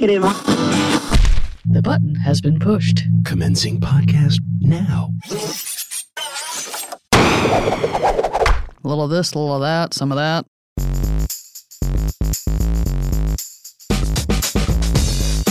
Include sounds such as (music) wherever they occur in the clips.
Negative. The button has been pushed. Commencing podcast now. A little of this, a little of that, some of that.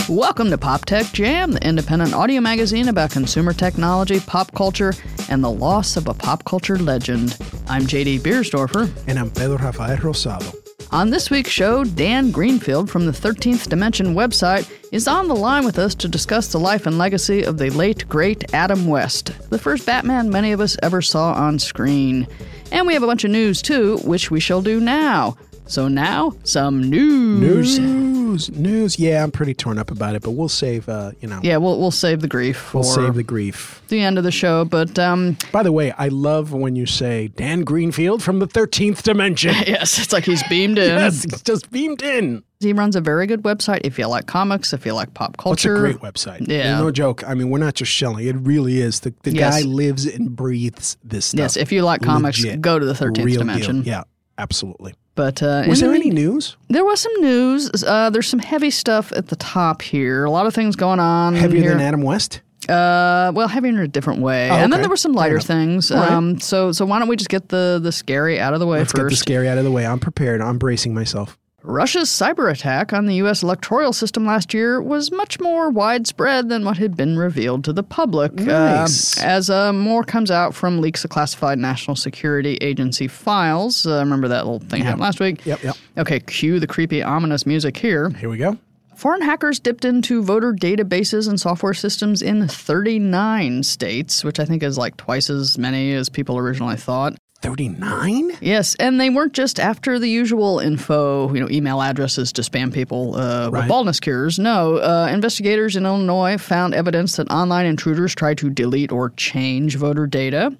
Welcome to Pop Tech Jam, the independent audio magazine about consumer technology, pop culture, and the loss of a pop culture legend. I'm JD Biersdorfer. And I'm Pedro Rafael Rosado. On this week's show, Dan Greenfield from the 13th Dimension website is on the line with us to discuss the life and legacy of the late, great Adam West, the first Batman many of us ever saw on screen. And we have a bunch of news too, which we shall do now. So now, some news. News, news. Yeah, I'm pretty torn up about it, but we'll save. Uh, you know, Yeah, we'll we'll save the grief for we'll save the grief. the end of the show. But um, By the way, I love when you say Dan Greenfield from the 13th dimension. (laughs) yes, it's like he's beamed in. yes, it's just beamed in. He runs a very good website if you like comics, if you like pop culture, It's a great website. Yeah. no joke. I mean, we're not just shelling. It really is. The the Yes. guy lives and breathes this stuff. Yes, if you like comics, Legit. go to the 13th Real deal. Dimension. Yeah, absolutely. But uh, Was there the any news? There was some news. Uh, there's some heavy stuff at the top here. A lot of things going on. Heavier here. than Adam West? Uh, well, heavier in a different way. Oh, And then there were some lighter things. right. Um, so so why don't we just get the the scary out of the way Let's get the scary out of the way. I'm prepared. I'm bracing myself. Russia's cyber attack on the U.S. electoral system last year was much more widespread than what had been revealed to the public. Nice. Uh, as uh, more comes out from leaks of classified National Security Agency files. Uh, remember that little thing happened last week? Yep, yep. Okay, cue the creepy, ominous music here. Here we go. Foreign hackers dipped into voter databases and software systems in 39 states, which I think is like twice as many as people originally thought. 39? Yes, and they weren't just after the usual info, you know, email addresses to spam people uh, with baldness cures. No, uh, investigators in Illinois found evidence that online intruders tried to delete or change voter data.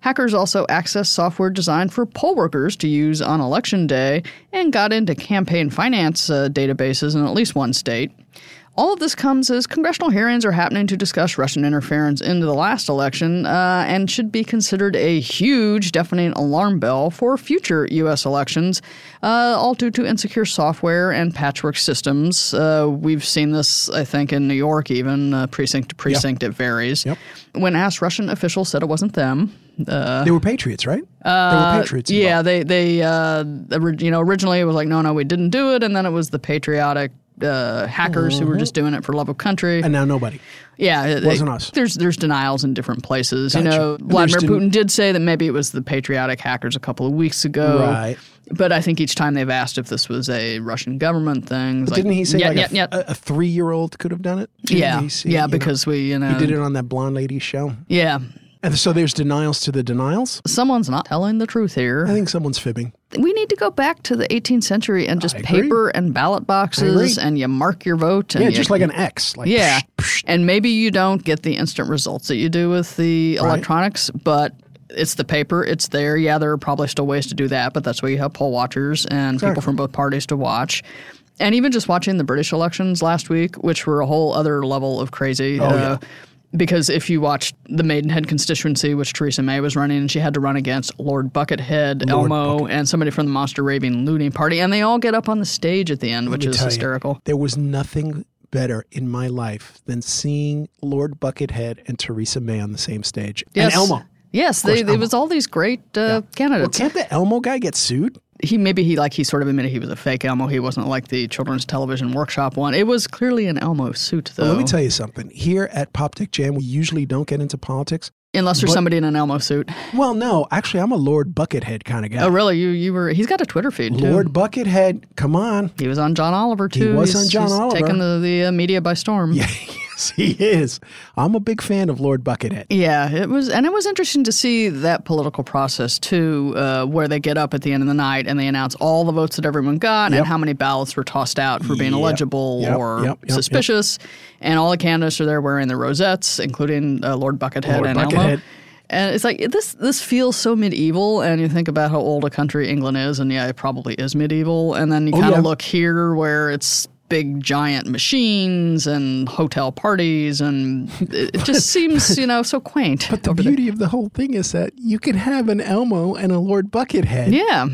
Hackers also accessed software designed for poll workers to use on election day and got into campaign finance uh, databases in at least one state. All of this comes as congressional hearings are happening to discuss Russian interference into the last election uh, and should be considered a huge, deafening alarm bell for future U.S. elections, uh, all due to insecure software and patchwork systems. Uh, we've seen this, I think, in New York, even uh, precinct to precinct, it varies. Yep. When asked, Russian officials said it wasn't them. they were patriots, right? they were patriots. Uh, Yeah, they they uh, you know originally it was like no no we didn't do it, and then it was the patriotic uh, hackers who were just doing it for love of country. And now nobody. yeah, it- Wasn't us. There's there's denials in different places. You know, And Vladimir Putin did say that maybe it was the patriotic hackers a couple of weeks ago. Right. But I think each time they've asked if this was a Russian government thing, like, Didn't he say yeah, like yeah, a, yeah. a, three-year-old could have done it? Didn't yeah, say, yeah, you know, because we, you know, he did it on that blonde lady show. yeah. And so there's denials to the denials. Someone's not telling the truth here. I think someone's fibbing. We need to go back to the 18th century and just paper and ballot boxes, and you mark your vote. And Yeah, you- just like an X. Like yeah, psh, psh. and maybe you don't get the instant results that you do with the Right. electronics, but it's the paper. It's there. Yeah, there are probably still ways to do that, but that's why you have poll watchers and people from both parties to watch. And even just watching the British elections last week, which were a whole other level of crazy. uh, Oh, yeah. Because if you watched the Maidenhead constituency, which Theresa May was running, and she had to run against Lord Buckethead, Lord Elmo, and somebody from the Monster Raving Loony Party, and they all get up on the stage at the end, which Let is tell you, hysterical. there was nothing better in my life than seeing Lord Buckethead and Theresa May on the same stage. Yes. And Elmo. Yes, course, they, Elmo. was all these great uh, Well, candidates. can't the Elmo guy get sued? He maybe he like he sort of admitted he was a fake Elmo. He wasn't like the children's television workshop one. It was clearly an Elmo suit though. Well, let me tell you something. Here at Pop Tech Jam, we usually don't get into politics. Unless there's but- somebody in an Elmo suit. Well, no, actually, I'm a Lord Buckethead kind of guy. Oh, really? You you were? He's got a Twitter feed too. Lord Buckethead, come on. He was on John Oliver too. He was He's- on John Oliver. taking the the uh, media by storm. Yeah, (laughs) yes, (laughs) he is. I'm a big fan of Lord Buckethead. Yeah, it was, and it was interesting to see that political process too, uh, where they get up at the end of the night and they announce all the votes that everyone got Yep. and how many ballots were tossed out for being Yep, illegible yep, or suspicious, and all the candidates are there wearing their rosettes, including uh, Lord Buckethead Lord and Elmo. And it's like this. This feels so medieval, and you think about how old a country England is, and yeah, it probably is medieval. And then you Oh, kind of yeah. look here, where it's big, giant machines and hotel parties, and it, it just (laughs) seems, you know, so quaint. But the over there. beauty of the whole thing is that you can have an Elmo and a Lord Buckethead Yeah.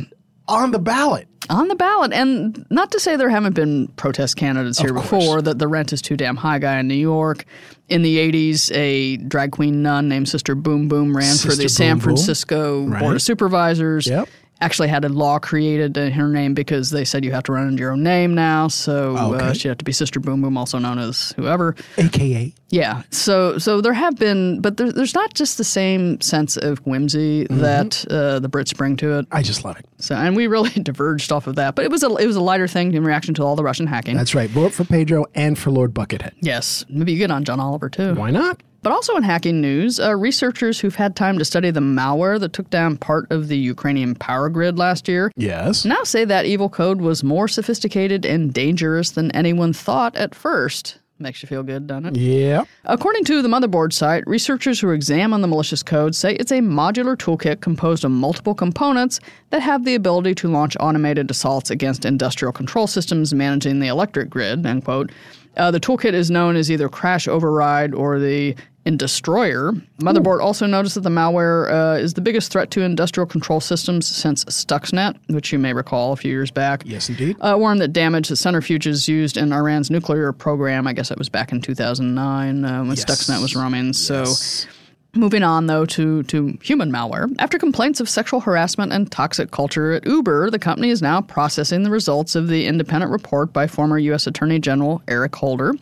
on the ballot. on the ballot. And not to say there haven't been protest candidates here course. before, that the rent is too damn high guy in New York. In the 80s, a drag queen nun named Sister Boom Boom ran for Sister the San Boom Boom. Francisco Board Right. of Supervisors. Yep. Actually, had a law created in her name because they said you have to run under your own name now. So uh, Okay. she had to be Sister Boom Boom, also known as whoever. AKA. Yeah. So so there have been, but there, there's not just the same sense of whimsy Mm-hmm. that uh, the Brits bring to it. I just love it. So and we really (laughs) diverged off of that, but it was a it was a lighter thing in reaction to all the Russian hacking. That's right. Vote for Pedro and for Lord Buckethead. yes, maybe you get on John Oliver too. Why not? But also in hacking news, uh, researchers who've had time to study the malware that took down part of the Ukrainian power grid last year Yes. now say that evil code was more sophisticated and dangerous than anyone thought at first. Makes you feel good, doesn't it? Yeah. According to the motherboard site, researchers who examine the malicious code say it's a modular toolkit composed of multiple components that have the ability to launch automated assaults against industrial control systems managing the electric grid. End quote. Uh, the toolkit is known as either Crash Override or the Destroyer. Motherboard also noticed that the malware uh, is the biggest threat to industrial control systems since Stuxnet, which you may recall a few years back. Yes, indeed. A worm that damaged the centrifuges used in Iran's nuclear program. I guess that was back in 2009 uh, when Yes. Stuxnet was roaming. So, Yes. moving on though to to human malware. After complaints of sexual harassment and toxic culture at Uber, the company is now processing the results of the independent report by former U.S. Attorney General Eric Holder.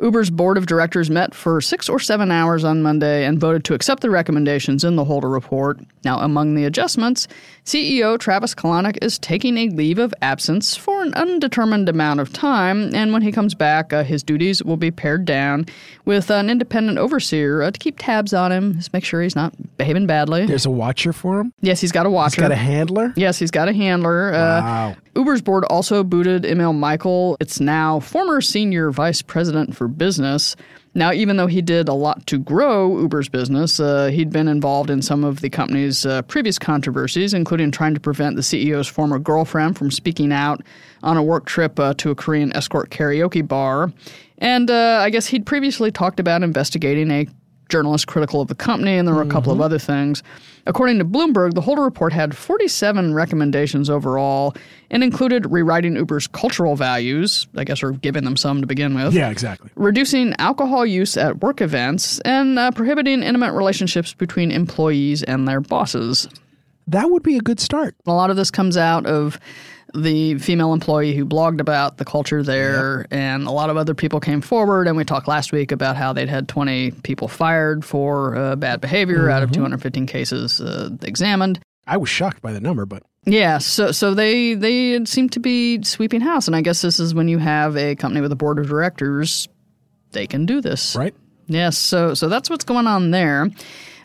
Uber's board of directors met for six or seven hours on Monday and voted to accept the recommendations in the Holder report. Now, among the adjustments, CEO Travis Kalanick is taking a leave of absence for an undetermined amount of time, and when he comes back, uh, his duties will be pared down with an independent overseer uh, to keep tabs on him, just make sure he's not behaving badly. There's a watcher for him. yes, he's got a watcher. He's Got a handler. Yes, he's got a handler. Uh, Wow. Uber's board also booted Emil Michael. It's now former senior vice president for business. Now, even though he did a lot to grow Uber's business, uh, he'd been involved in some of the company's uh, previous controversies, including trying to prevent the CEO's former girlfriend from speaking out on a work trip uh, to a Korean escort karaoke bar. And uh, I guess he'd previously talked about investigating a journalist critical of the company, and there were a couple of other things. According to Bloomberg, the Holder report had 47 recommendations overall and included rewriting Uber's cultural values, I guess, or giving them some to begin with. Yeah, exactly. Reducing alcohol use at work events and uh, prohibiting intimate relationships between employees and their bosses. That would be a good start. A lot of this comes out of the female employee who blogged about the culture there, and a lot of other people came forward. And we talked last week about how they'd had 20 people fired for uh, bad behavior out of 215 cases uh, examined. I was shocked by the number, but Yeah, so so they they seem to be sweeping house, and I guess this is when you have a company with a board of directors, they can do this. right. Yes, so so that's what's going on there.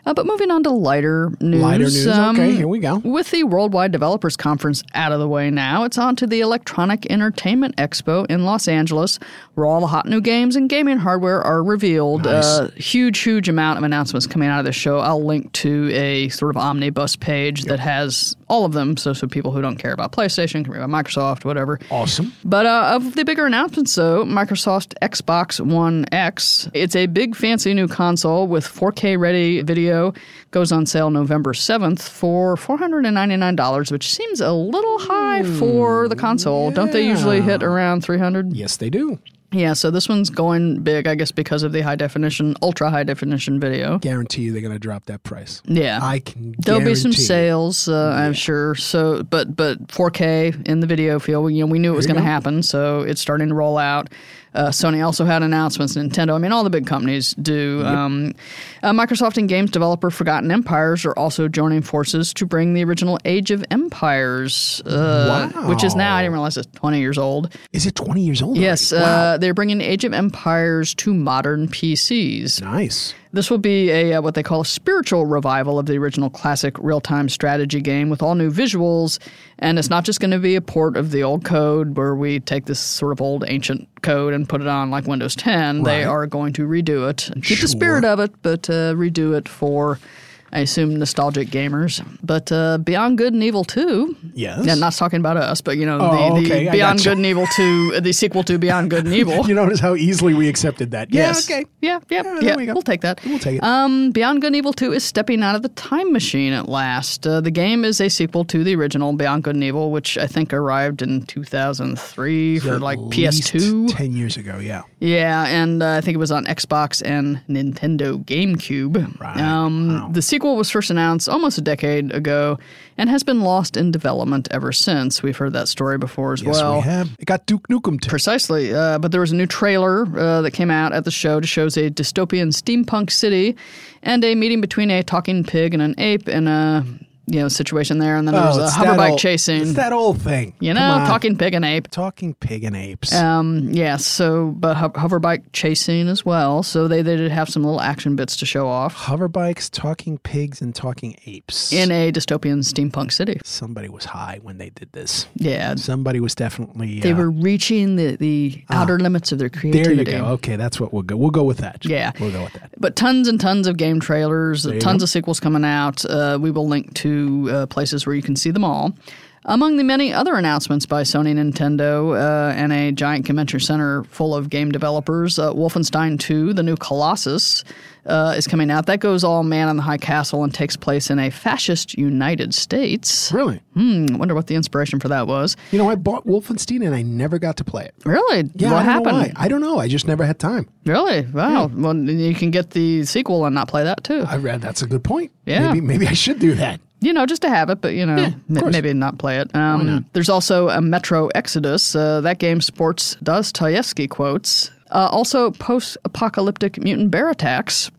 Uh, but moving on to lighter news. um, Lighter news. Okay, here we go. With the Worldwide Developers Conference out of the way now, it's on to the Electronic Entertainment Expo in Los Angeles, where all the hot new games and gaming hardware are revealed. Uh, huge, huge amount of announcements coming out of this show. I'll link to a sort of omnibus page that has all of them, so so people who don't care about PlayStation, can read about Microsoft, whatever. Awesome. But uh, of the bigger announcements, though, Microsoft Xbox One X, it's a big fancy new console with 4K ready video. Goes on sale November 7th for $499, which seems a little high for the console. Don't they usually hit around 300? Yes, they do. Yeah, so this one's going big, I guess, because of the high definition, ultra high definition video. Guarantee you they're going to drop that price. Yeah. I can. There'll be some sales, uh, I'm sure. So, but but 4K in the video field, you know, we knew it was going to happen, so it's starting to roll out. Uh, Sony also had announcements. Nintendo, I mean, all the big companies do. Um, uh, Microsoft and games developer Forgotten Empires are also joining forces to bring the original Age of Empires, uh, which is now I didn't realize it's 20 years old. Is it 20 years old? Yes. Wow. uh, they're bringing Age of Empires to modern PCs. nice. This will be a uh, what they call a spiritual revival of the original classic real-time strategy game with all new visuals, and it's not just going to be a port of the old code where we take this sort of old ancient code and put it on like Windows 10. They are going to redo it and keep Sure. the spirit of it, but uh, redo it for I assume nostalgic gamers. But uh, Beyond Good and Evil 2, Yes. yeah, not talking about us, but you know, Oh, the, the okay, Beyond gotcha. Good and Evil 2, the sequel to Beyond Good and (laughs) Evil. You notice how easily we accepted that. Yes. Yeah, okay. Yeah, yeah, Yeah, yeah. We we'll take that. We'll take it. Um, Beyond Good and Evil 2 is stepping out of the time machine at last. Uh, the game is a sequel to the original Beyond Good and Evil, which I think arrived in 2003 for At like least PS2. 10 years ago, yeah. Yeah, and uh, I think it was on Xbox and Nintendo GameCube. Right. Um, Wow. The sequel was first announced almost a decade ago and has been lost in development ever since. We've heard that story before as Yes, well. we have. It got Duke Nukem to Precisely. Uh, but there was a new trailer uh, that came out at the show to shows a dystopian steampunk city and a meeting between a talking pig and an ape in a you know situation there. And then there was a Oh, that hoverbike old- chasing. It's that old thing. you know, talking pig and ape. Talking pig and apes. Um, yeah, so, but ho- hoverbike chasing as well. So they, they did have some little action bits to show off Hoverbikes, talking pigs, and talking apes. in a dystopian steampunk city. Somebody was high when they did this. Yeah, Somebody was definitely. they uh, were reaching the, the outer limits of their creativity. There you go. Okay, that's what we'll go. We'll go with that. Yeah. we'll go with that. But tons and tons of game trailers, you tons of sequels coming out. Uh, we will link to uh, places where you can see them all. Among the many other announcements by Sony Nintendo uh, and a giant convention center full of game developers, uh, Wolfenstein 2, the new Colossus, uh, is coming out. That goes all man in the high castle and takes place in a fascist United States. Really? Hmm, wonder what the inspiration for that was. You know, I bought Wolfenstein and I never got to play it. Really? Yeah, what I happened? I don't know. I just never had time. Really? Wow. Well, you can get the sequel and not play that too. I read that's a good point. Yeah. Maybe maybe I should do that. You know, just to have it, but you know, m- maybe not play it. Um, There's also a Metro Exodus. Uh, that game sports Dostoevsky quotes. Uh, also, post-apocalyptic mutant bear attacks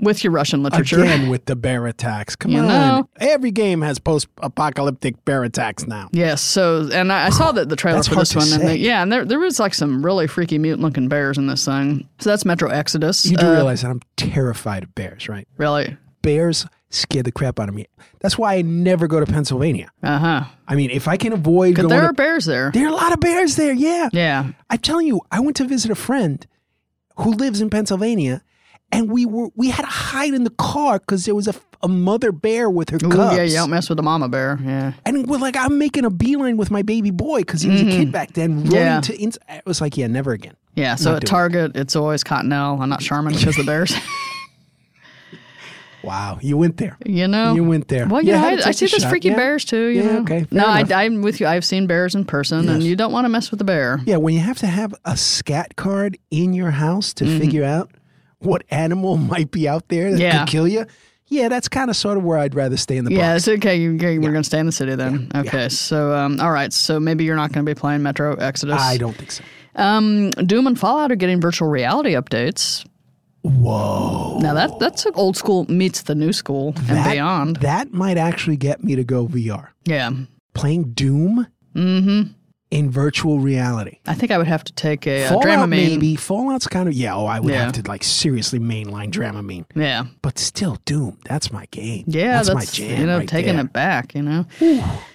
with your Russian literature. Again with the bear attacks. Come (laughs) You on. know. Every game has post-apocalyptic bear attacks now. Yes. So, and I, I saw that the trailer That's for this one, and say. the, yeah, and there there was like some really freaky mutant-looking bears in this thing. So that's Metro Exodus. You do Uh, realize that I'm terrified of bears, right? really? Bears scare the crap out of me. That's why I never go to Pennsylvania. Uh huh. I mean, if I can avoid Because going there to, are bears there. there are a lot of bears there. Yeah. Yeah. I'm telling you, I went to visit a friend who lives in Pennsylvania, and we were we had to hide in the car because there was a, a mother bear with her Ooh, cubs. yeah, you don't mess with the mama bear. Yeah. And we're like, I'm making a beeline with my baby boy because he was a kid back then. Running Mm-hmm. Yeah. to ins- it was like, yeah, never again. Yeah, so Not at doing it. Target, it's always Cottonelle I'm not Charmin because the Bears. (laughs) Wow, you went there. you know, You went there. Well, You yeah, to I, I see those shot. freaky Yeah. bears too. You Yeah, know? okay, no, I. I'm with you. I've seen bears in person, and you don't want to mess with the bear. Yeah, when you have to have a scat card in your house to figure out what animal (laughs) might be out there that Mm-hmm. Yeah. could kill you, yeah, that's kind of sort of where I'd rather stay in the Yeah, box. it's okay. You, we're going to stay in the city then. okay, so um, all right. So maybe you're not going to be playing Metro Exodus. I don't think so. Um, Doom and Fallout are getting virtual reality updates. Whoa. Now that that's old school meets the new school and That- beyond. That might actually get me to go VR. Yeah, Playing Doom Mm-hmm. in virtual reality. I think I would have to take a, uh Fallout Dramamine. maybe. Fallout's kind of yeah. Oh, I would Yeah. have to like seriously mainline Dramamine. Yeah. But still, Doom. That's my game. Yeah, that's, that's, my jam. you know right taking there. it back. You know.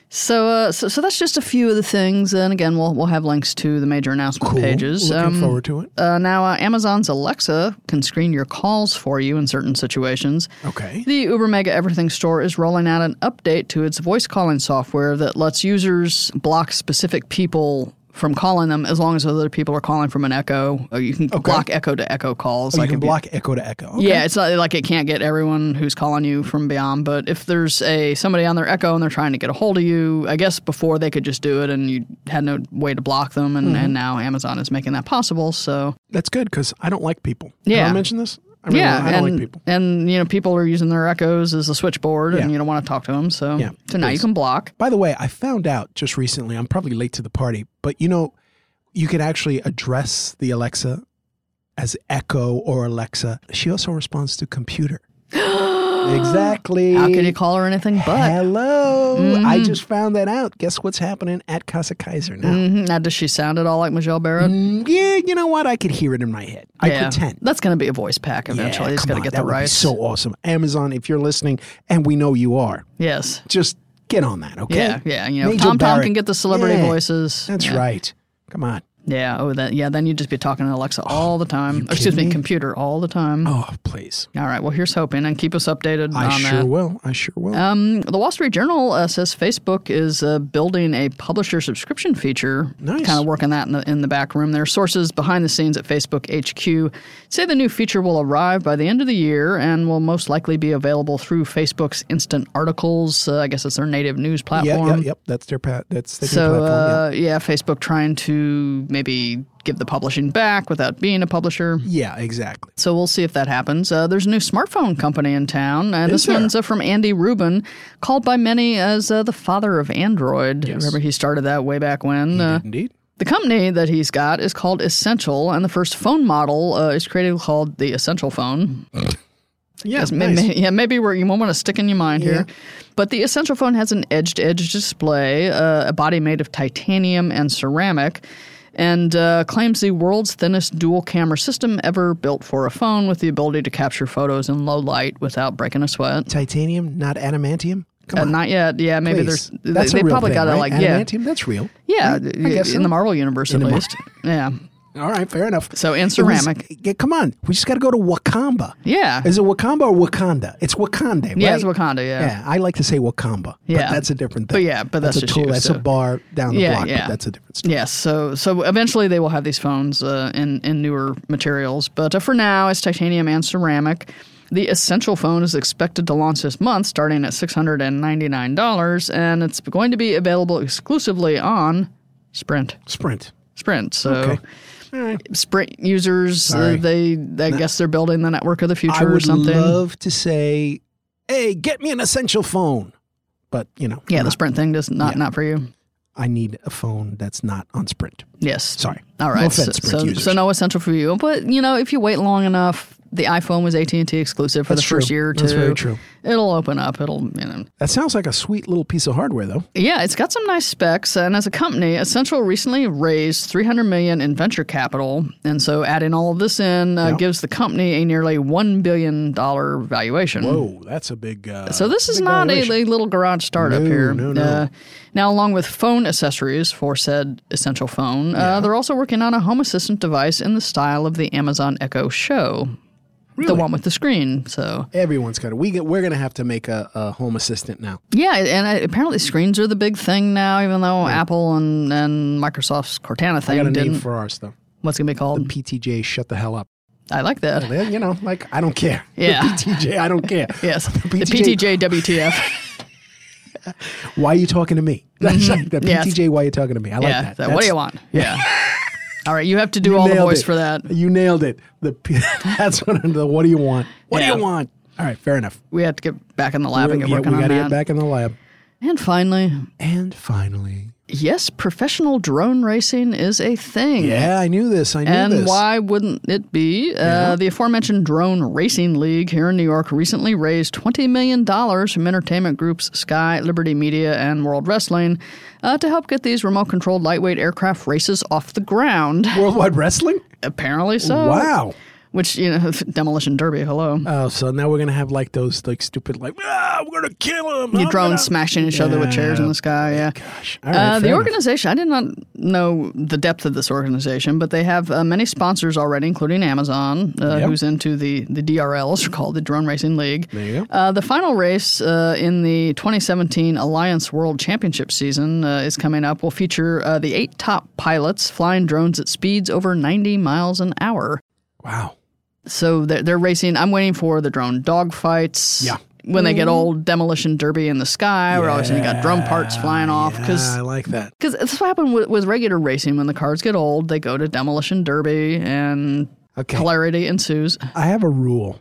So, uh, so, so that's just a few of the things, and again, we'll we'll have links to the major announcement Cool. pages. Looking Um, forward to it. Uh, now, uh, Amazon's Alexa can screen your calls for you in certain situations. Okay. The Uber Mega Everything store is rolling out an update to its voice calling software that lets users block specific people from calling them as long as other people are calling from an Echo. You can block Echo to Echo calls. Oh, you can block echo to echo. Okay. Yeah, it's not like it can't get everyone who's calling you from beyond, but if there's a somebody on their Echo and they're trying to get a hold of you, I guess before they could just do it and you had no way to block them, and, Mm-hmm. and now Amazon is making that possible. So That's good because I don't like people. Did Yeah. I mention this? I really yeah, I don't and like people. and you know people are using their Echoes as a switchboard, Yeah. and you don't want to talk to them. So Yeah, so now you can block. By the way, I found out just recently. I'm probably late to the party, but you know, you could actually address the Alexa as Echo or Alexa. She also responds to computer. (gasps) (gasps) exactly. How can you call her anything but? Hello. I just found that out. Guess what's happening at Casa Kaiser now? Mhm. Now, does she sound at all like Majel Barrett? Mm, yeah, you know what? I could hear it in my head. I yeah, pretend. that's going to be a voice pack eventually. Yeah, it's got to get that the rights. so awesome. Amazon, if you're listening, and we know you are, yes. just get on that, okay? Yeah, yeah. You know, Major Tom Tom can get the celebrity Yeah, voices. That's right. Come on. Yeah. Oh, that. Yeah. Then you'd just be talking to Alexa all the time. Or, excuse me, me? computer all the time. Oh, please. All right. Well, here's hoping, and keep us updated I sure that. will. I sure will. Um, the Wall Street Journal uh, says Facebook is uh, building a publisher subscription feature. Nice. Kind of working that in the, in the back room. There are sources behind the scenes at Facebook HQ say the new feature will arrive by the end of the year and will most likely be available through Facebook's Instant Articles. Uh, I guess it's their native news yeah, platform. yeah, yep. That's their pat. That's their So platform. uh, yeah, Facebook trying to maybe give the publishing back without being a publisher. yeah. yeah, exactly. So we'll see if that happens. Uh, there's a new smartphone company in town. Uh, this there? one's uh, from Andy Rubin, called by many as uh, the father of Android. Yes. Remember, he started that way back when. Uh, Indeed. the company that he's got is called Essential, and the first phone model uh, is created called the Essential Phone. (laughs) Yeah, Yes, nice. may- yeah, maybe where you won't want to stick in your mind here. But the Essential Phone has an edge-to-edge display, uh, a body made of titanium and ceramic, and uh, claims the world's thinnest dual-camera system ever built for a phone, with the ability to capture photos in low light without breaking a sweat. Titanium, not adamantium. Come Uh, on. not yet. Yeah, maybe please. there's. That's they a real probably thing, got to right? like yeah, Adamantium, that's real. yeah, I guess in so. the Marvel universe In at the Mar- yeah. All right, fair enough. So in It was- ceramic. yeah, come on, we just got to go to Wakamba. Yeah. Is it Wakamba or Wakanda? It's Wakanda, right? Yeah, it's Wakanda. Yeah. Yeah, I like to say Wakamba. Yeah. but that's a different thing. But yeah, but that's a tool. you, That's so- a bar down the Yeah, block. yeah. But that's a different story. Yes, so so eventually they will have these phones uh, in in newer materials, but uh, for now it's titanium and ceramic. The essential phone is expected to launch this month, starting at six hundred and ninety nine dollars, and it's going to be available exclusively on Sprint. Sprint. Sprint. So. Okay. Right. Sprint users, uh, they I guess they're building the network of the future or something. I would love to say, "Hey, get me an essential phone," but you know, yeah, I'm the Sprint thing does not Yeah. not for you. I need a phone that's not on Sprint. Yes. Sorry. All right. No offense, so, so, so no essential for you, but you know, if you wait long enough, the iPhone was AT and T exclusive for That's the first true. year or two. That's very true. It'll open up. It'll you know. That sounds like a sweet little piece of hardware, though. Yeah, it's got some nice specs, and as a company, Essential recently raised 300 million in venture capital, and so adding all of this in uh, Yep. gives the company a nearly one billion dollar valuation. Whoa, that's a big. Uh, So this is not a, a little garage startup No, here. no, no. Uh, now, along with phone accessories for said essential phone, uh, they're also working on a home assistant device in the style of the Amazon Echo Show, the one with the screen. So Everyone's got to. We get, we're going to have to make a, a home assistant now. yeah, and uh, apparently screens are the big thing now. Even though Apple and, and Microsoft's Cortana I thing got a didn't. name for ours though. what's gonna be called? The PTJ, shut the hell up. I like that. Well, You know, like I don't care. Yeah. The PTJ, I don't care. (laughs) Yes, the PTJ PTJ WTF. (laughs) Why are you talking to me? (laughs) That's like the Mm-hmm. Yes. PTJ. Why are you talking to me? I like yeah. that. that- what do you want? Yeah. All right, you have to do you all the voice it. for that. You nailed it. The (laughs) that's what. The, what do you want? What Yeah. do you want? All right, fair enough. We have to get back in the lab and get Yeah, working we on got to get back in the lab. And finally, And finally, yes, professional drone racing is a thing. yeah, I knew this. I knew And this. And why wouldn't it be? Uh, the aforementioned Drone Racing League here in New York recently raised $20 million from entertainment groups Sky, Liberty Media, and World Wrestling uh, to help get these remote controlled lightweight aircraft races off the ground. Worldwide Wrestling? Apparently so. wow. Which, you know, (laughs) Demolition Derby, hello. Oh, so now we're gonna have like those like stupid like ah, we're gonna kill him. Your drones gonna-" smashing each other with chairs in the sky, yeah. Gosh, right, Uh, the enough. organization, I did not know the depth of this organization, but they have uh, many sponsors already, including Amazon, uh, Yep. who's into the, the DRLs, (laughs) called the Drone Racing League. There you go. Uh, the final race uh, in the 2017 Allianz World Championship season uh, is coming up. Will feature uh, the eight top pilots flying drones at speeds over 90 miles an hour. Wow. So they're, they're racing. I'm waiting for the drone dogfights. Yeah. When they get mm-hmm. old, demolition derby in the sky, where all of a sudden you got drum parts flying off. Because Yeah, I like that. because that's what happened with, with regular racing. When the cars get old, they go to demolition derby, and Okay. hilarity ensues. I have a rule.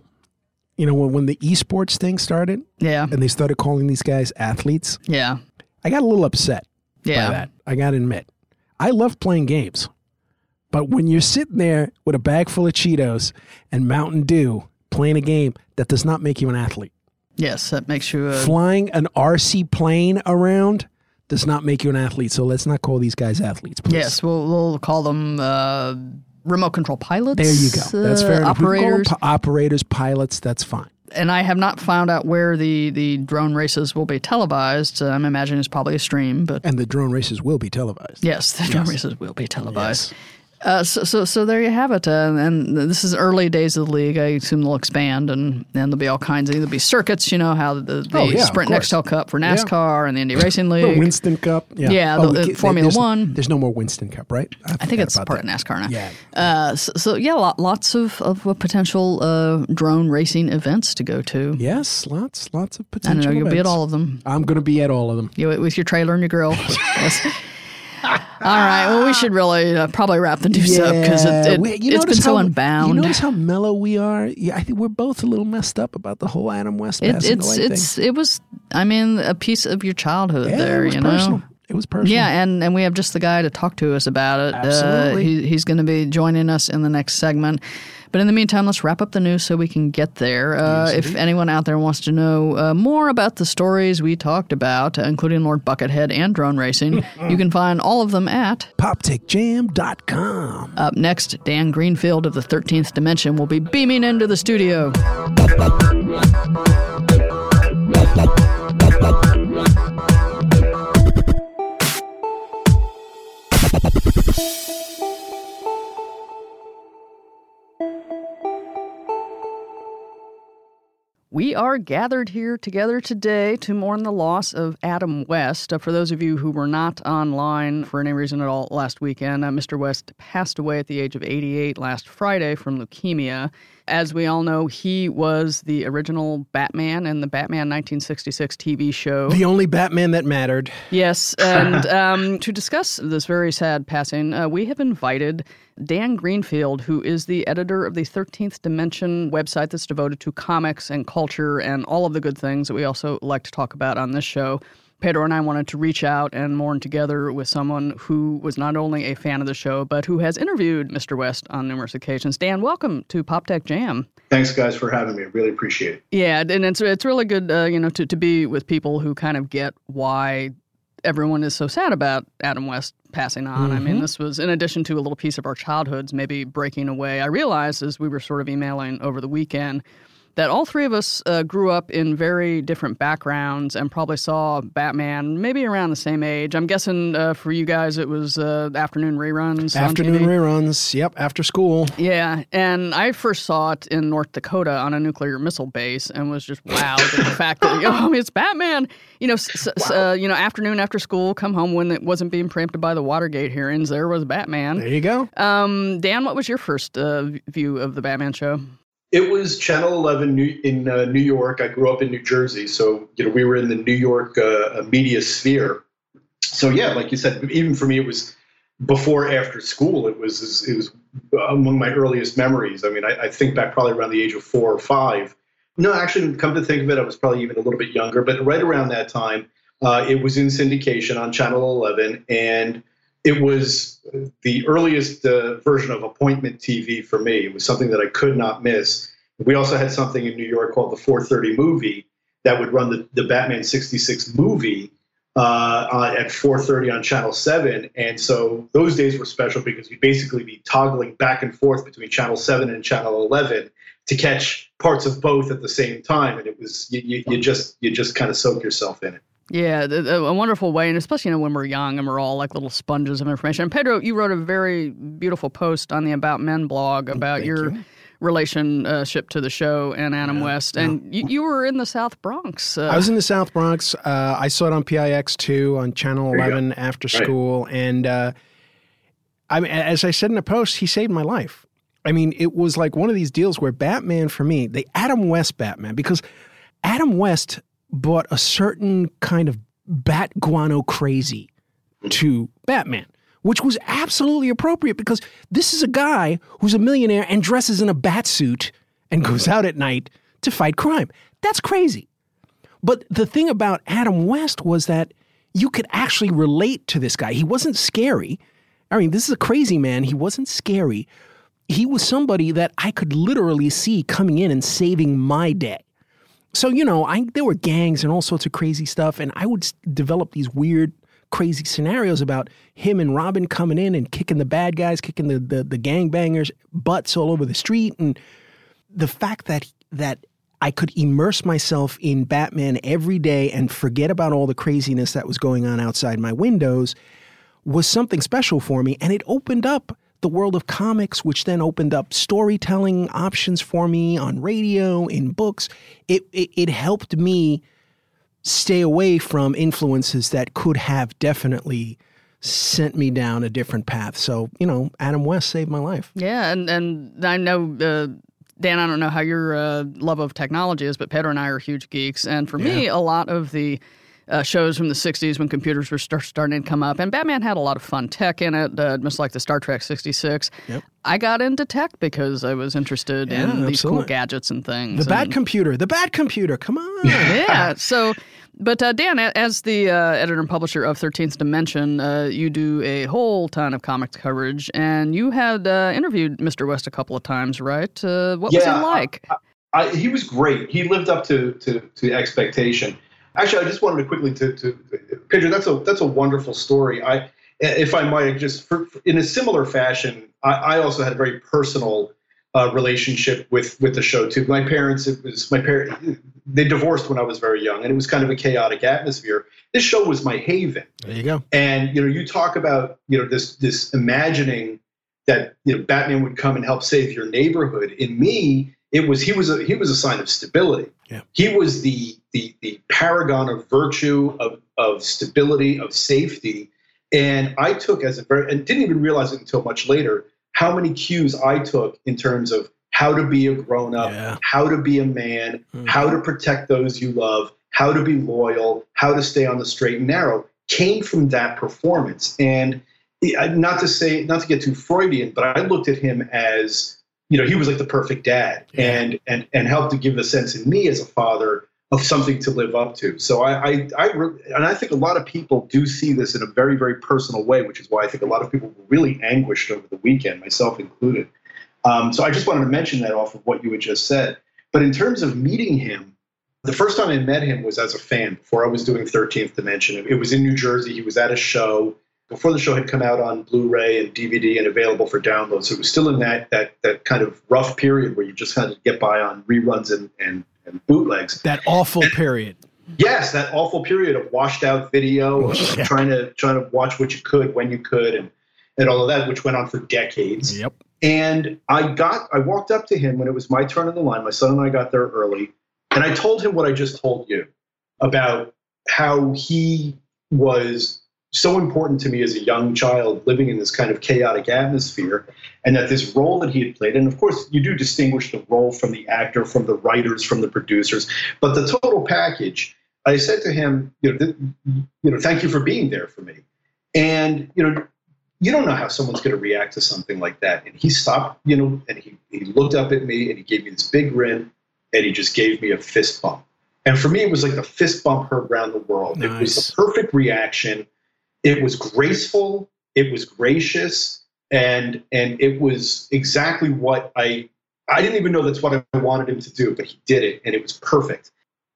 You know, when, when the esports thing started Yeah, and they started calling these guys athletes, yeah, I got a little upset yeah. by that. I got to admit. I love playing games. But when you're sitting there with a bag full of Cheetos and Mountain Dew playing a game, that does not make you an athlete. Yes, that makes you. A, Flying an RC plane around does not make you an athlete. So let's not call these guys athletes, please. yes, we'll we'll call them uh, remote control pilots. There you go. That's uh, fair enough. We can call them Operators, pi- operators, pilots. That's fine. and I have not found out where the the drone races will be televised. Uh, I'm imagining it's probably a stream, but And the drone races will be televised. yes, the drone races will be televised. Uh, so, so, so there you have it. Uh, and this is early days of the league. I assume they'll expand, and, and there'll be all kinds of there'll be circuits. You know how the, the Oh, yeah, Sprint. Nextel Cup for NASCAR and the Indy Racing (laughs) League, The. Winston Cup. Yeah, Yeah, Oh, the- the Formula there's- One. There's no more Winston Cup, right? I think it's part that. of NASCAR now. Yeah. Uh, so, so yeah, lot, lots of, of potential uh, drone racing events to go to. Yes, lots, lots of potential. don't know. You'll be at all of them. I'm going to be at all of them. You with your trailer and your grill. (laughs) yes. All right. Well, we should really uh, probably wrap the news up because it, it, we, it's been notice so unbound. You notice how mellow we are? Yeah, I think we're both a little messed up about the whole Adam West It, passing it's thing. it's it was. I mean, a piece of your childhood Yeah, there. you personal. Know. It was personal. Yeah, and, and we have just the guy to talk to us about it. Absolutely. Uh, he, he's going to be joining us in the next segment. But in the meantime, let's wrap up the news so we can get there. Uh, if anyone out there wants to know uh, more about the stories we talked about, uh, including Lord Buckethead and drone racing, (laughs) you can find all of them at PopTechJam.com. Up next, Dan Greenfield of the 13th Dimension will be beaming into the studio. (laughs) We are gathered here together today to mourn the loss of Adam West. Uh, for those of you who were not online for any reason at all last weekend, uh, Mr. West passed away at the age of 88 last Friday from leukemia. As we all know, he was the original Batman in the Batman 1966 TV show. The only Batman that mattered. Yes, and (laughs) um, to discuss this very sad passing, uh, we have invited Dan Greenfield, who is the editor of the 13th Dimension website that's devoted to comics and culture and all of the good things that we also like to talk about on this show. Pedro and I wanted to reach out and mourn together with someone who was not only a fan of the show, but who has interviewed Mr. West on numerous occasions. Dan, welcome to Pop Tech Jam. Thanks, guys, for having me. I really appreciate it. Yeah, and it's it's really good, uh, you know, to, to be with people who kind of get why everyone is so sad about Adam West passing on. I mean, mm-hmm. this was in addition to a little piece of our childhoods maybe breaking away. I realized as we were sort of emailing over the weekend that all three of us uh, grew up in very different backgrounds and probably saw Batman maybe around the same age. I'm guessing uh, for you guys it was uh, afternoon reruns. on Afternoon reruns. Yep, after school. Yeah, and I first saw it in North Dakota on a nuclear missile base, and was just wowed at the fact that (laughs) oh, it's Batman. You know, s- s- uh, you know, afternoon after school, come home when it wasn't being preempted by the Watergate hearings. There was Batman. There you go. Um, Dan, what was your first uh, view of the Batman show? It was Channel 11 New, in uh, New York. I grew up in New Jersey, so you know we were in the New York uh, media sphere. So yeah, like you said, even for me, it was before after school. It was it was among my earliest memories. I mean, I, I think back probably around the age of four or five. No, actually, come to think of it, I was probably even a little bit younger. But right around that time, uh, it was in syndication on Channel 11, and it was the earliest uh, version of appointment TV for me. It was something that I could not miss. We also had something in New York called the 4:30 movie that would run the, the Batman 66 movie uh, at 4:30 on Channel 7, and so those days were special because you'd basically be toggling back and forth between Channel 7 and Channel 11 to catch parts of both at the same time, and it was you, you, you just you just kind of soak yourself in it. Yeah, th- th- a wonderful way, and especially you know when we're young and we're all like little sponges of information. And Pedro, you wrote a very beautiful post on the About Men blog about Thank your you. relationship to the show and Adam West, and you, you were in the South Bronx. Uh, I was in the South Bronx. Uh, I saw it on PIX2 on Channel 11 after Right. school. And uh, I mean, as I said in a post, he saved my life. I mean, it was like one of these deals where Batman for me, the Adam West Batman, because Adam West brought a certain kind of bat guano crazy to Batman, which was absolutely appropriate because this is a guy who's a millionaire and dresses in a bat suit and goes out at night to fight crime. That's crazy. But the thing about Adam West was that you could actually relate to this guy. He wasn't scary. I mean, this is a crazy man. He wasn't scary. He was somebody that I could literally see coming in and saving my day. So, you know, I there were gangs and all sorts of crazy stuff, and I would develop these weird, crazy scenarios about him and Robin coming in and kicking the bad guys, kicking the the, the gangbangers' butts all over the street, and the fact that that I could immerse myself in Batman every day and forget about all the craziness that was going on outside my windows was something special for me and it opened up the world of comics, which then opened up storytelling options for me on radio, in books. It, it, it helped me stay away from influences that could have definitely sent me down a different path. So, you know, Adam West saved my life. Yeah, and and I know uh, Dan, I don't know how your uh, love of technology is, but Pedro and I are huge geeks, and for yeah. me, a lot of the uh, shows from the 60s when computers were start, starting to come up. And Batman had a lot of fun tech in it, uh, just like the Star Trek 66. Yep. I got into tech because I was interested yeah, in absolutely. these cool gadgets and things. The Bat Computer, the Bat Computer, come on. (laughs) yeah. So, but uh, Dan, as the uh, editor and publisher of 13th Dimension, uh, you do a whole ton of comics coverage, and you had uh, interviewed Mr. West a couple of times, right? what yeah, was he like? I, I, he was great. He lived up to, to, to expectation. Actually, I just wanted to quickly to, to Pedro. That's a that's a wonderful story. I, if I might, just for, in a similar fashion, I, I also had a very personal uh, relationship with with the show too. My parents, it was my parents. They divorced when I was very young, and it was kind of a chaotic atmosphere. This show was my haven. There you go. And you know, you talk about you know this this imagining that you know Batman would come and help save your neighborhood. In me, it was he was a he was a sign of stability. Yeah. He was the the the paragon of virtue, of of stability, of safety. And I took as a very and didn't even realize it until much later how many cues I took in terms of how to be a grown up, yeah. how to be a man, mm-hmm. how to protect those you love, how to be loyal, how to stay on the straight and narrow came from that performance. And not to say, not to get too Freudian, but I looked at him as you know, he was like the perfect dad and, and, and helped to give a sense in me as a father of something to live up to. So I, I, I, and I think a lot of people do see this in a very, very personal way, which is why I think a lot of people were really anguished over the weekend, myself included. Um, so I just wanted to mention that off of what you had just said. But in terms of meeting him, the first time I met him was as a fan before I was doing 13th Dimension. It was in New Jersey. He was at a show before the show had come out on Blu-ray and DVD and available for download. So it was still in that that that kind of rough period where you just had to get by on reruns and and, and bootlegs. That awful and, period. Yes, that awful period of washed out video, (laughs) yeah. trying to trying to watch what you could when you could, and and all of that, which went on for decades. Yep. And I got I walked up to him when it was my turn in the line. My son and I got there early, and I told him what I just told you about how he was so important to me as a young child living in this kind of chaotic atmosphere and that this role that he had played and of course you do distinguish the role from the actor from the writers from the producers but the total package i said to him you know, th- you know thank you for being there for me. And you know you don't know how someone's going to react to something like that. And he stopped you know and he, he looked up at me and he gave me this big grin and he just gave me a fist bump. And for me it was like the fist bump heard around the world. Nice. it was the perfect reaction it was graceful, it was gracious, and and it was exactly what I I didn't even know that's what I wanted him to do, but he did it, and it was perfect.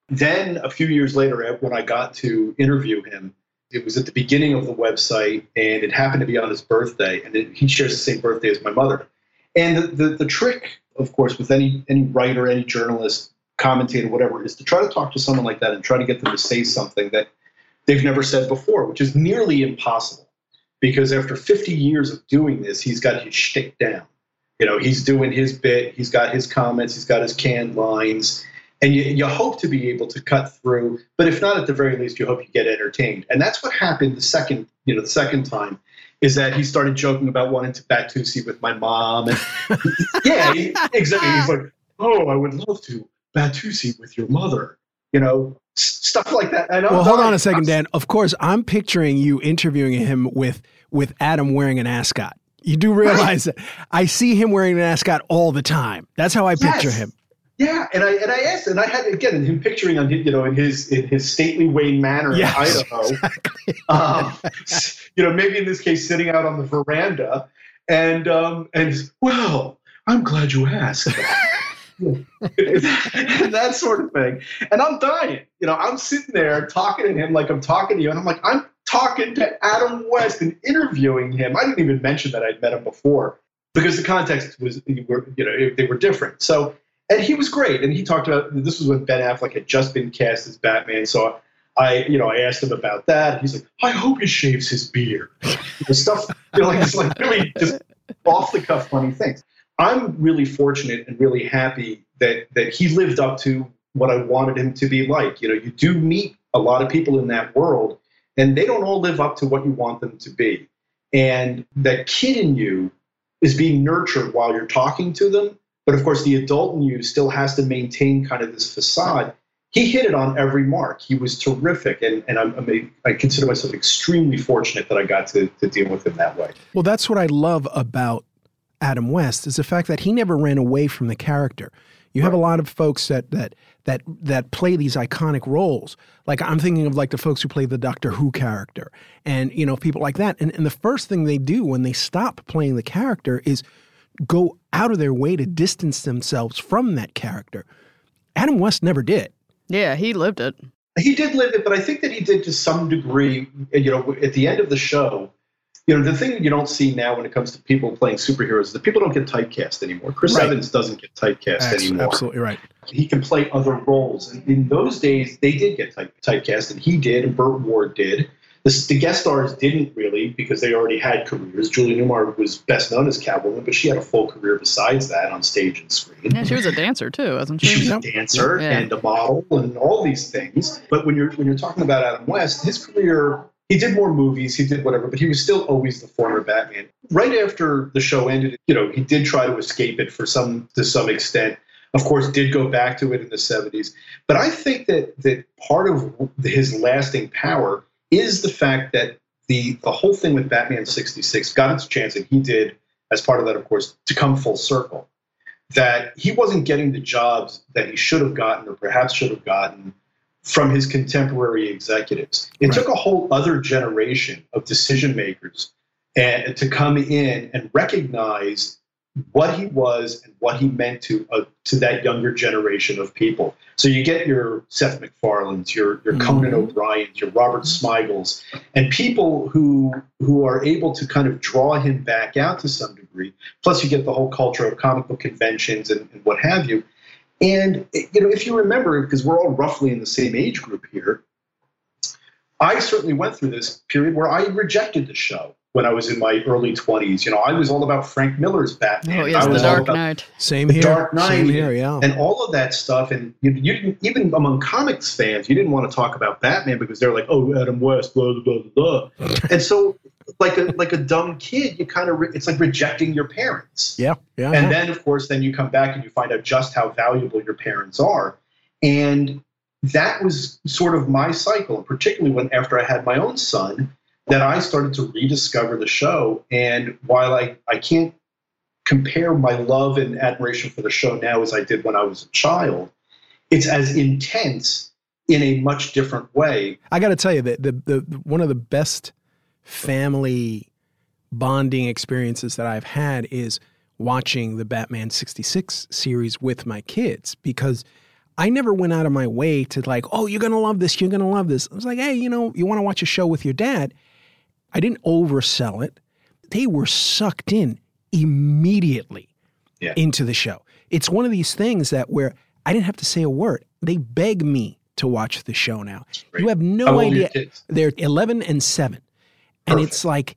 Then a few years later, when I got to interview him, it was at the beginning of the website, and it happened to be on his birthday, and it, he shares the same birthday as my mother. And the, the, the trick, of course, with any any writer, any journalist, commentator, whatever, is to try to talk to someone like that and try to get them to say something that they've never said before, which is nearly impossible because after 50 years of doing this, he's got his shtick down. You know, he's doing his bit, he's got his comments, he's got his canned lines, and you, you hope to be able to cut through. But if not, at the very least, you hope you get entertained. And that's what happened the second, you know, the second time is that he started joking about wanting to Batusi with my mom. And (laughs) yeah, he, exactly. He's like, oh, I would love to Batusi with your mother. You know, stuff like that. I know. Well, hold on a second, Dan. Of course, I'm picturing you interviewing him with with Adam wearing an ascot. You do realize right. that I see him wearing an ascot all the time. That's how I picture yes. him. Yeah, and I and I asked, and I had again him picturing on you know in his in his stately Wayne Manor yes, in Idaho, exactly. (laughs) um, you know maybe in this case sitting out on the veranda, and um, and well, I'm glad you asked. (laughs) that sort of thing. And I'm dying. You know, I'm sitting there talking to him like I'm talking to you, and I'm like, I'm talking to Adam West and interviewing him. I didn't even mention that I'd met him before because the context was, you know, they were different. So, and he was great. And he talked about this was when Ben Affleck had just been cast as Batman. So I, you know, I asked him about that. He's like, I hope he shaves his beard. (laughs) the stuff, you know, like it's like really just off the cuff funny things. I'm really fortunate and really happy that that he lived up to what I wanted him to be like. You know, you do meet a lot of people in that world, and they don't all live up to what you want them to be. And that kid in you is being nurtured while you're talking to them. But of course, the adult in you still has to maintain kind of this facade. He hit it on every mark. He was terrific. And, and I'm, I'm a, i consider myself extremely fortunate that I got to, to deal with him that way. Well, that's what I love about Adam West is the fact that he never ran away from the character. You have a lot of folks that that that that play these iconic roles. Like I'm thinking of like the folks who play the Doctor Who character, and you know people like that. And and the first thing they do when they stop playing the character is go out of their way to distance themselves from that character. Adam West never did. Yeah, he lived it. He did live it, but I think that he did to some degree. You know, at the end of the show, you know, the thing you don't see now when it comes to people playing superheroes is that people don't get typecast anymore. Chris right. Evans doesn't get typecast That's anymore. Absolutely right. He can play other roles. And in those days, they did get type, typecast, and he did, and Burt Ward did. The, the, guest stars didn't really because they already had careers. Julie Newmar was best known as Catwoman, but she had a full career besides that on stage and screen. Yeah, she was a dancer too, wasn't she? She was a dancer yeah. and a model and all these things. But when you're when you're talking about Adam West, his career he did more movies, he did whatever, but he was still always the former Batman. Right after the show ended, you know, he did try to escape it for some to some extent. Of course, did go back to it in the 70s. But I think that that part of his lasting power is the fact that the the whole thing with Batman 66 got its chance, and he did as part of that, of course, to come full circle. That he wasn't getting the jobs that he should have gotten or perhaps should have gotten from his contemporary executives. It right. took a whole other generation of decision makers and to come in and recognize what he was and what he meant to uh, to that younger generation of people. So you get your Seth MacFarlanes, your your mm-hmm. Conan O'Brien's, your Robert Smigels, and people who who are able to kind of draw him back out to some degree. Plus, you get the whole culture of comic book conventions and, and what have you. And you know, if you remember, because we're all roughly in the same age group here, I certainly went through this period where I rejected the show when I was in my early 20s. You know, I was all about Frank Miller's Batman. Oh, yes, I The Dark Knight. Same here. Dark Knight. Same here, yeah. And all of that stuff. And you, you didn't, even among comics fans, you didn't want to talk about Batman because they're like, oh, Adam West, blah, blah, blah, blah. and so like a like a dumb kid, you kind of re- it's like rejecting your parents. Yeah, yeah. And yeah. then of course, then you come back and you find out just how valuable your parents are, and that was sort of my cycle, particularly when after I had my own son, that I started to rediscover the show. And while I I can't compare my love and admiration for the show now as I did when I was a child, it's as intense in a much different way. I got to tell you that the, the one of the best family bonding experiences that I've had is watching the Batman 66 series with my kids because I never went out of my way to like, oh, you're going to love this, you're going to love this. I was like, hey, you know, you want to watch a show with your dad? I didn't oversell it. They were sucked in immediately yeah. into the show. It's one of these things that where I didn't have to say a word. They beg me to watch the show now. You have no idea. They're 11 and 7 and it's like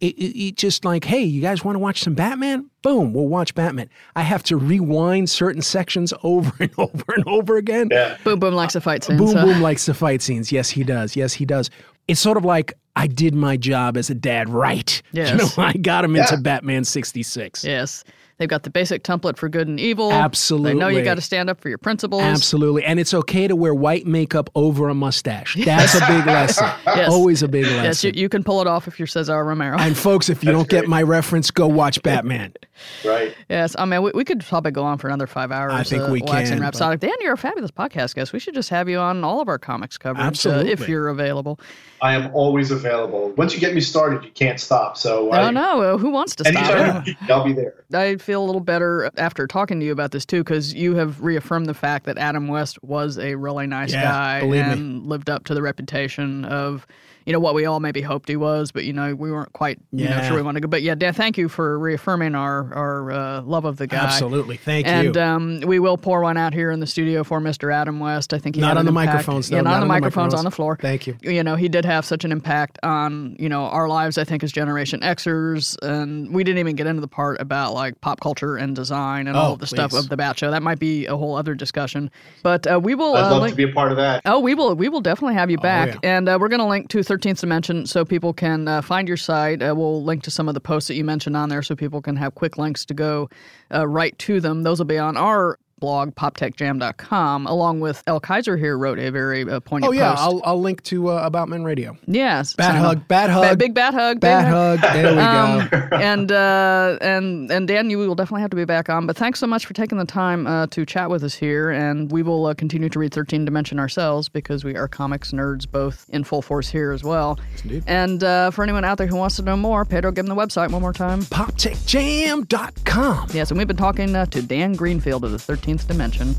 it, it, it, just like hey you guys want to watch some batman? Boom we'll watch batman. I have to rewind certain sections (laughs) over and over and over again. Yeah. boom boom likes the fight scenes boom boom likes the fight scenes yes he does. Yes he does. It's sort of like i did my job as a dad right. Yes. you know i got him yeah. into batman 66 yes They've got the basic template for good and evil. Absolutely. They know you got to stand up for your principles. Absolutely. And it's okay to wear white makeup over a mustache. (laughs) That's a big lesson. yes. Always a big lesson. Yes, you, you, can pull it off if you're Cesar Romero. And folks, if you That's don't great. get my reference, go watch Batman. (laughs) right. Yes. I mean, we, we, could probably go on for another five hours. I think uh, we can. Rhapsodic. Dan, you're a fabulous podcast guest. We should just have you on all of our comics coverage Absolutely. Uh, if you're available. I am always available. Once you get me started, you can't stop. So no, I, no. Who wants to stop? Anytime, I'll be there. I feel a little better after talking to you about this too, because you have reaffirmed the fact that Adam West was a really nice yeah, guy and me. lived up to the reputation of you know what we all maybe hoped he was, but you know we weren't quite you know sure we wanted to go. But yeah, Dan, thank you for reaffirming our our uh, love of the guy. Absolutely. Thank And you. And um, we will pour one out here in the studio for Mr. Adam West. I think he Not had on the impact- microphones, Yeah, not, Not on the on the microphones, microphones. on the floor. Thank you. You know, he did have such an impact on you know our lives. I think as Generation Xers, and we didn't even get into the part about like pop culture and design and all Oh, of the stuff of the Bat Show. That might be a whole other discussion. But uh, we will. I'd uh, love link- to be a part of that. Oh, we will. We will definitely have you back, Oh, yeah. and uh, we're going to link to Thirteenth Dimension so people can uh, find your site. Uh, we'll link to some of the posts that you mentioned on there, so people can have quick links to go uh, right to them. Those will be on our blog, poptechjam.com, along with El Kaiser here wrote a very uh, poignant oh, yeah. post. I'll, I'll link to uh, About Men Radio. yes, Bad so- hug. Bat Ba- hug. big bad hug, Bad, bat hug. hug. There we Um, go. and uh, and and Dan, you will definitely have to be back on. But thanks so much for taking the time uh, to chat with us here, and we will uh, continue to read Thirteen Dimension ourselves because we are comics nerds, both in full force here as well. indeed. And uh, for anyone out there who wants to know more, Pedro, give them the website one more time. PopTechJam.com. Yes, and we've been talking uh, to Dan Greenfield of the Dimension.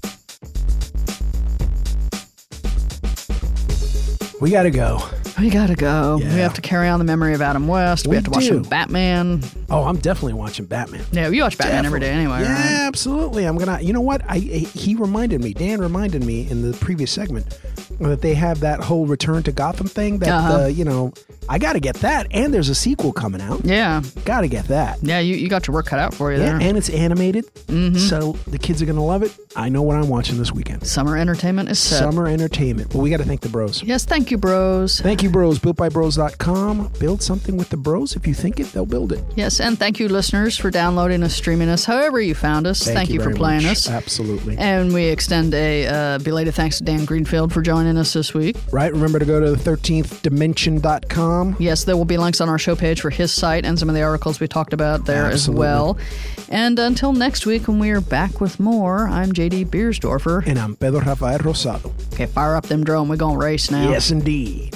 We got to go. We gotta go. We have to carry on the memory of Adam West. We, We have to watch do. some Batman. Oh, I'm definitely watching Batman. Yeah, you watch Batman every day anyway, Yeah, right? absolutely. I'm gonna. You know what? I, I he reminded me. Dan reminded me in the previous segment that they have that whole Return to Gotham thing. That Uh-huh. uh, you know, I got to get that. And there's a sequel coming out. Yeah, Got to get that. yeah. You, you got your work cut out for you Yeah, there. and it's animated, Mm-hmm. so the kids are gonna love it. I know what I'm watching this weekend. Summer entertainment is set. Summer entertainment. But we got to thank the bros. Yes, thank you, bros. Thank you, bros. BuiltByBros.com. Build something with the bros. If you think it, they'll build it. Yes, and thank you, listeners, for downloading us, streaming us, however you found us. Thank, you, for playing much. us. Absolutely. And we extend a uh, belated thanks to Dan Greenfield for joining us this week. right. Remember to go to the 13thdimension.com. Yes, there will be links on our show page for his site and some of the articles we talked about there Absolutely. as well. And until next week, when we are back with more, I'm JD Biersdorfer. And I'm Pedro Rafael Rosado. Okay, fire up them drone. We're going to race now. Yes, indeed.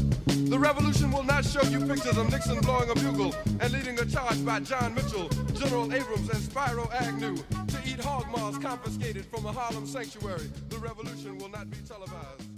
The revolution will not show you pictures of Nixon blowing a bugle and leading a charge by John Mitchell, General Abrams, and Spiro Agnew to eat hog maws confiscated from a Harlem sanctuary. The revolution will not be televised.